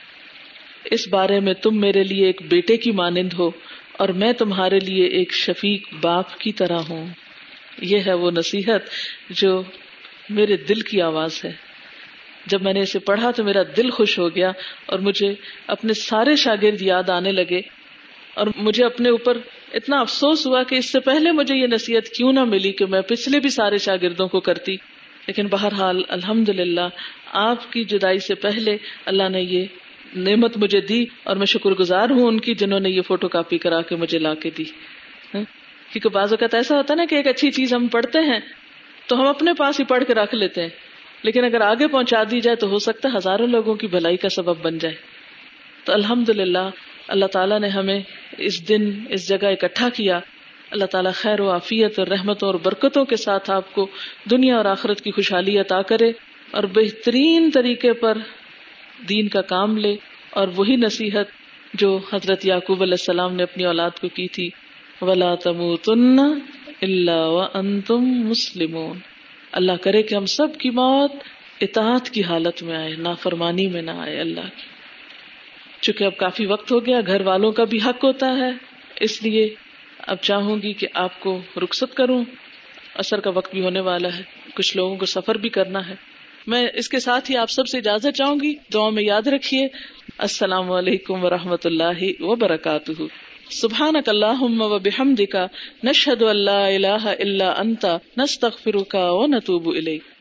اس بارے میں تم میرے لیے ایک بیٹے کی مانند ہو اور میں تمہارے لیے ایک شفیق باپ کی طرح ہوں۔ یہ ہے وہ نصیحت جو میرے دل کی آواز ہے۔ جب میں نے اسے پڑھا تو میرا دل خوش ہو گیا اور مجھے اپنے سارے شاگرد یاد آنے لگے اور مجھے اپنے اوپر اتنا افسوس ہوا کہ اس سے پہلے مجھے یہ نصیحت کیوں نہ ملی کہ میں پچھلے بھی سارے شاگردوں کو کرتی۔ لیکن بہرحال الحمد للہ آپ کی جدائی سے پہلے اللہ نے یہ نعمت مجھے دی اور میں شکر گزار ہوں ان کی جنہوں نے یہ فوٹو کاپی کرا کے مجھے لا کے دی۔ ہاں؟ کیونکہ بعض اوقات ایسا ہوتا ہے نا کہ ایک اچھی چیز ہم پڑھتے ہیں تو ہم اپنے پاس ہی پڑھ کے رکھ لیتے ہیں۔ لیکن اگر آگے پہنچا دی جائے تو ہو سکتا ہے ہزاروں لوگوں کی بھلائی کا سبب بن جائے۔ تو الحمد للہ اللہ تعالیٰ نے ہمیں اس دن، اس جگہ اکٹھا کیا۔ اللہ تعالیٰ خیر و عافیت اور رحمتوں اور برکتوں کے ساتھ آپ کو دنیا اور آخرت کی خوشحالی عطا کرے اور بہترین طریقے پر دین کا کام لے اور وہی نصیحت جو حضرت یعقوب علیہ السلام نے اپنی اولاد کو کی تھی۔ ولا تم تن اللہ تم مسلم اللہ کرے کہ ہم سب کی موت اطاعت کی حالت میں آئے، نافرمانی میں نہ آئے اللہ کی۔ چونکہ اب کافی وقت ہو گیا، گھر والوں کا بھی حق ہوتا ہے۔ اس لیے اب چاہوں گی کہ آپ کو رخصت کروں۔ اثر کا وقت بھی ہونے والا ہے۔ کچھ لوگوں کو سفر بھی کرنا ہے۔ میں اس کے ساتھ ہی آپ سب سے اجازت چاہوں گی دعا میں یاد رکھیے۔ السلام علیکم و رحمۃ اللہ وبرکاتہ۔ سبحان اللہ و بحمد کا نشد اللہ اللہ اللہ انتا نستغفرک و نتوب الیک۔